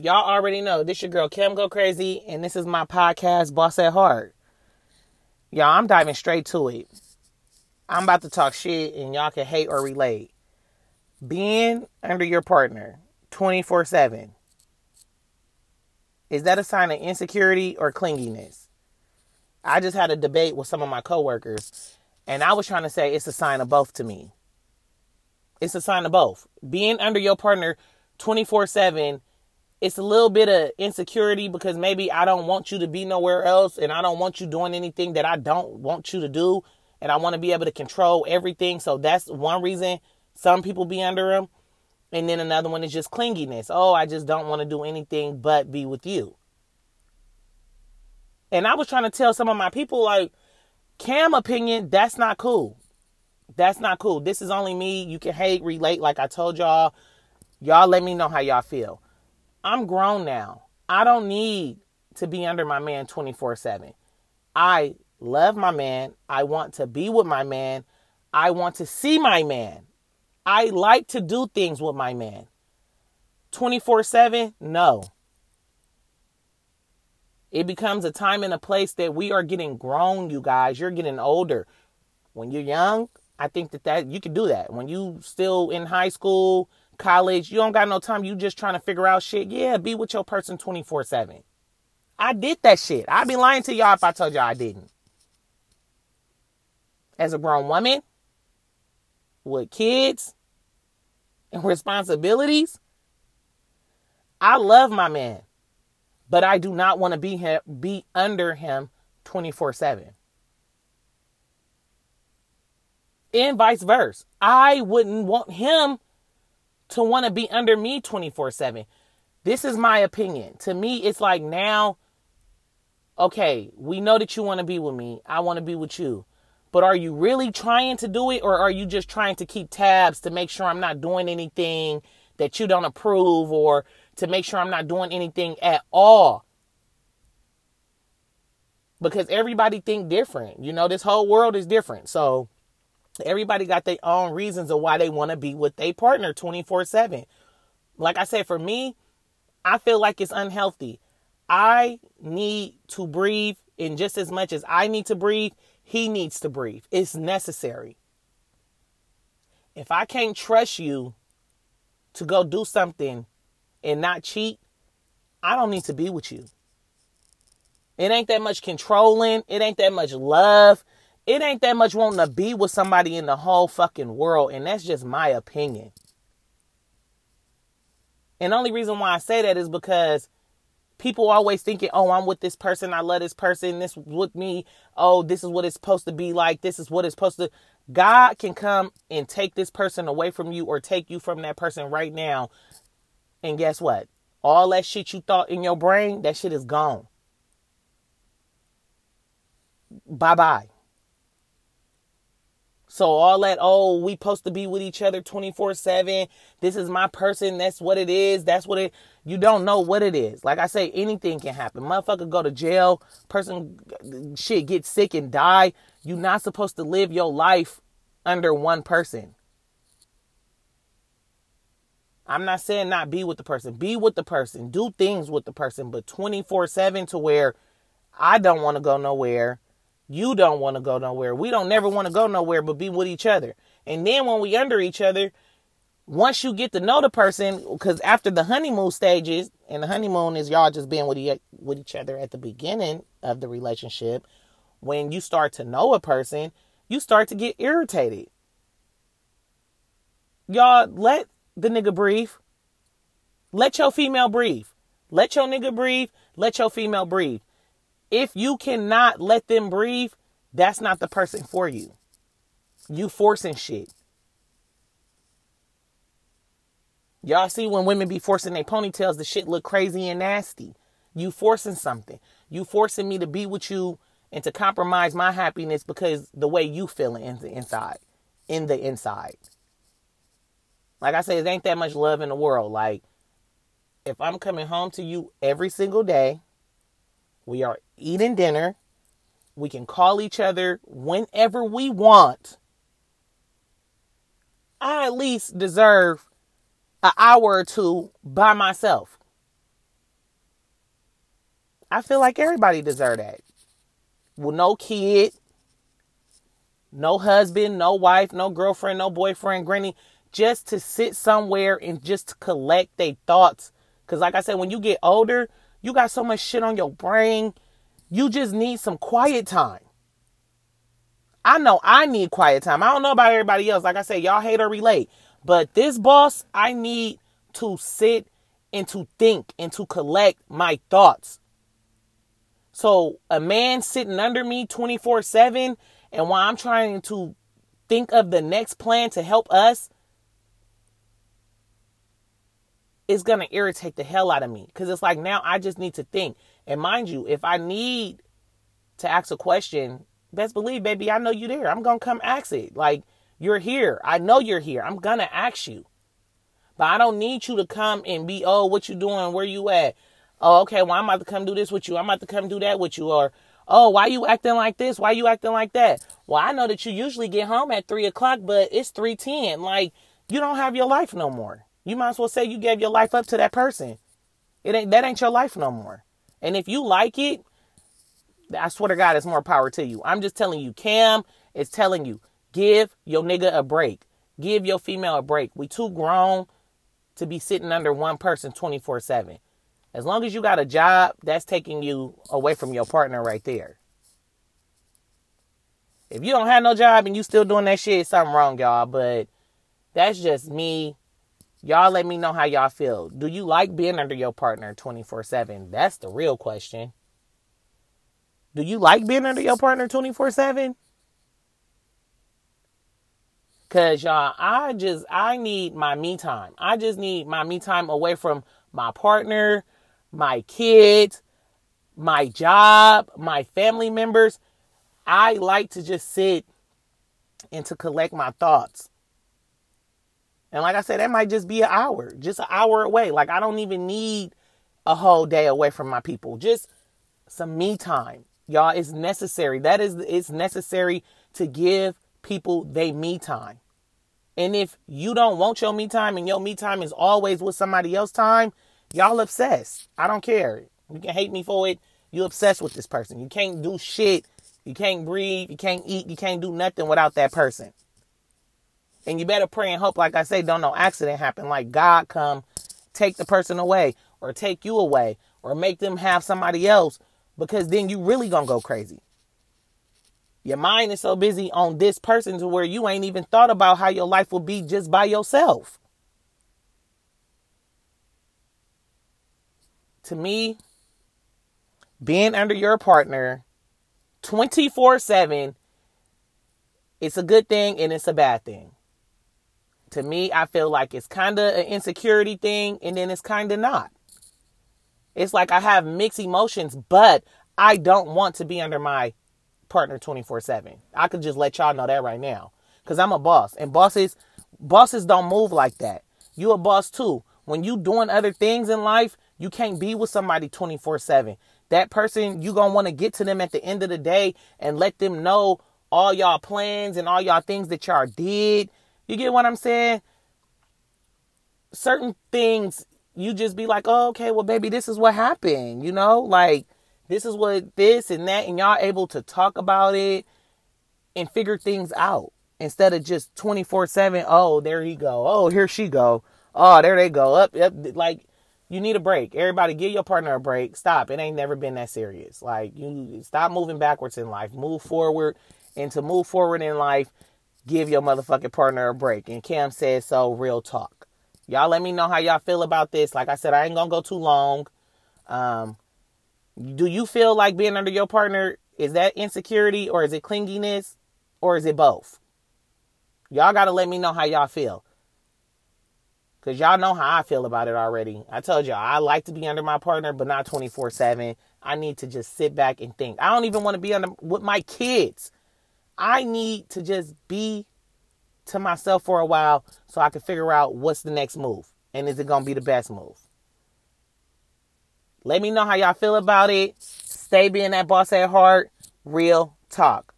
Y'all already know this your girl Kim Go Crazy, and this is my podcast, Boss at Heart. Y'all, I'm diving straight to it. I'm about to talk shit, and y'all can hate or relate. Being under your partner 24 7, is that a sign of insecurity or clinginess? I just had a debate with some of my coworkers, and I was trying to say it's a sign of both to me. It's a sign of both. Being under your partner 24 7, it's a little bit of insecurity because maybe I don't want you to be nowhere else and I don't want you doing anything that I don't want you to do. And I want to be able to control everything. So that's one reason some people be under them. And then another one is just clinginess. Oh, I just don't want to do anything but be with you. And I was trying to tell some of my people, like, Cam opinion, that's not cool. That's not cool. This is only me. You can hate, relate, like I told y'all. Y'all let me know how y'all feel. I'm grown now. I don't need to be under my man 24 7. I love my man. I want to be with my man. I want to see my man. I like to do things with my man. 24 7? No. It becomes a time and a place that we are getting grown, you guys. You're getting older. When you're young, I think that, that you can do that. When you still in high school, college, you don't got no time. You just trying to figure out shit. Yeah, be with your person 24 7. I did that shit. I'd be lying to y'all if I told y'all I didn't. As a grown woman with kids and responsibilities, I love my man, but I do not want to be him, be under him 24 7. And vice versa. I wouldn't want him to want to be under me 24 7. This is my opinion. To me, it's like now, okay, we know that you want to be with me. I want to be with you. But are you really trying to do it or are you just trying to keep tabs to make sure I'm not doing anything that you don't approve or to make sure I'm not doing anything at all? Because everybody think different. You know, this whole world is different. So Everybody got their own reasons of why they want to be with their partner 24 7. Like I said, for me, I feel like it's unhealthy. I need to breathe, and just as much as I need to breathe, he needs to breathe. It's necessary. If I can't trust you to go do something and not cheat, I don't need to be with you. It ain't that much controlling, it ain't that much love, it ain't that much wanting to be with somebody in the whole fucking world, and that's just my opinion. And the only reason why I say that is because people always thinking, oh, I'm with this person, I love this person, this with me, oh, this is what it's supposed to be like, this is what it's supposed to. God can come and take this person away from you or take you from that person right now. And guess what? All that shit you thought in your brain, that shit is gone. Bye bye. So all that, oh, we supposed to be with each other 24-7. This is my person. That's what it is. That's what it you don't know what it is. Like I say, anything can happen. Motherfucker go to jail, person shit get sick and die. You're not supposed to live your life under one person. I'm not saying not be with the person. Be with the person. Do things with the person, but 24/7 to where I don't want to go nowhere you don't want to go nowhere. We don't never want to go nowhere but be with each other. And then when we under each other, once you get to know the person, because after the honeymoon stages, and the honeymoon is y'all just being with, e- with each other at the beginning of the relationship, when you start to know a person, you start to get irritated. Y'all let the nigga breathe. Let your female breathe. Let your nigga breathe. Let your female breathe. If you cannot let them breathe, that's not the person for you. You forcing shit. Y'all see when women be forcing their ponytails, the shit look crazy and nasty. You forcing something. You forcing me to be with you and to compromise my happiness because the way you feeling in the inside. In the inside. Like I said, it ain't that much love in the world. Like, if I'm coming home to you every single day, we are eating dinner. We can call each other whenever we want. I at least deserve an hour or two by myself. I feel like everybody deserve that. With no kid, no husband, no wife, no girlfriend, no boyfriend, granny, just to sit somewhere and just to collect their thoughts. Cause like I said, when you get older, you got so much shit on your brain. You just need some quiet time. I know I need quiet time. I don't know about everybody else. Like I said, y'all hate or relate. But this boss, I need to sit and to think and to collect my thoughts. So a man sitting under me 24 7, and while I'm trying to think of the next plan to help us, is going to irritate the hell out of me. Because it's like now I just need to think. And mind you, if I need to ask a question, best believe, baby, I know you're there. I'm to come ask it. Like, you're here. I know you're here. I'm to ask you. But I don't need you to come and be, oh, what you doing? Where you at? Oh, okay, well, I'm about to come do this with you. I'm about to come do that with you. Or, oh, why you acting like this? Why you acting like that? Well, I know that you usually get home at 3 o'clock, but it's 3.10. Like, you don't have your life no more. You might as well say you gave your life up to that person. It ain't that ain't your life no more. And if you like it, I swear to God, it's more power to you. I'm just telling you, Cam is telling you, give your nigga a break. Give your female a break. We too grown to be sitting under one person 24 7. As long as you got a job, that's taking you away from your partner right there. If you don't have no job and you still doing that shit, something wrong, y'all. But that's just me Y'all let me know how y'all feel. Do you like being under your partner 24 7? That's the real question. Do you like being under your partner 24 7? Cause y'all, I just I need my me time. I just need my me time away from my partner, my kids, my job, my family members. I like to just sit and to collect my thoughts. And like I said, that might just be an hour, just an hour away. Like I don't even need a whole day away from my people. Just some me time. Y'all, it's necessary. That is it's necessary to give people they me time. And if you don't want your me time and your me time is always with somebody else time, y'all obsessed. I don't care. You can hate me for it. You obsessed with this person. You can't do shit. You can't breathe. You can't eat. You can't do nothing without that person. And you better pray and hope, like I say, don't no accident happen. Like God come take the person away or take you away or make them have somebody else because then you really gonna go crazy. Your mind is so busy on this person to where you ain't even thought about how your life will be just by yourself. To me, being under your partner 24 7, it's a good thing and it's a bad thing to me, I feel like it's kind of an insecurity thing and then it's kind of not. It's like I have mixed emotions, but I don't want to be under my partner 24/7. I could just let y'all know that right now cuz I'm a boss and bosses bosses don't move like that. You a boss too. When you doing other things in life, you can't be with somebody 24/7. That person you going to want to get to them at the end of the day and let them know all y'all plans and all y'all things that y'all did you get what I'm saying? Certain things you just be like, oh, okay, well, baby, this is what happened. You know, like this is what this and that, and y'all able to talk about it and figure things out instead of just 24 7. Oh, there he go. Oh, here she go. Oh, there they go. Up, up. Like, you need a break. Everybody, give your partner a break. Stop. It ain't never been that serious. Like, you stop moving backwards in life. Move forward. And to move forward in life, give your motherfucking partner a break. And Cam said so, real talk. Y'all let me know how y'all feel about this. Like I said, I ain't gonna go too long. Um, do you feel like being under your partner is that insecurity or is it clinginess or is it both? Y'all gotta let me know how y'all feel. Cause y'all know how I feel about it already. I told y'all I like to be under my partner, but not 24 7. I need to just sit back and think. I don't even want to be under with my kids. I need to just be to myself for a while so I can figure out what's the next move and is it going to be the best move. Let me know how y'all feel about it. Stay being that boss at heart. Real talk.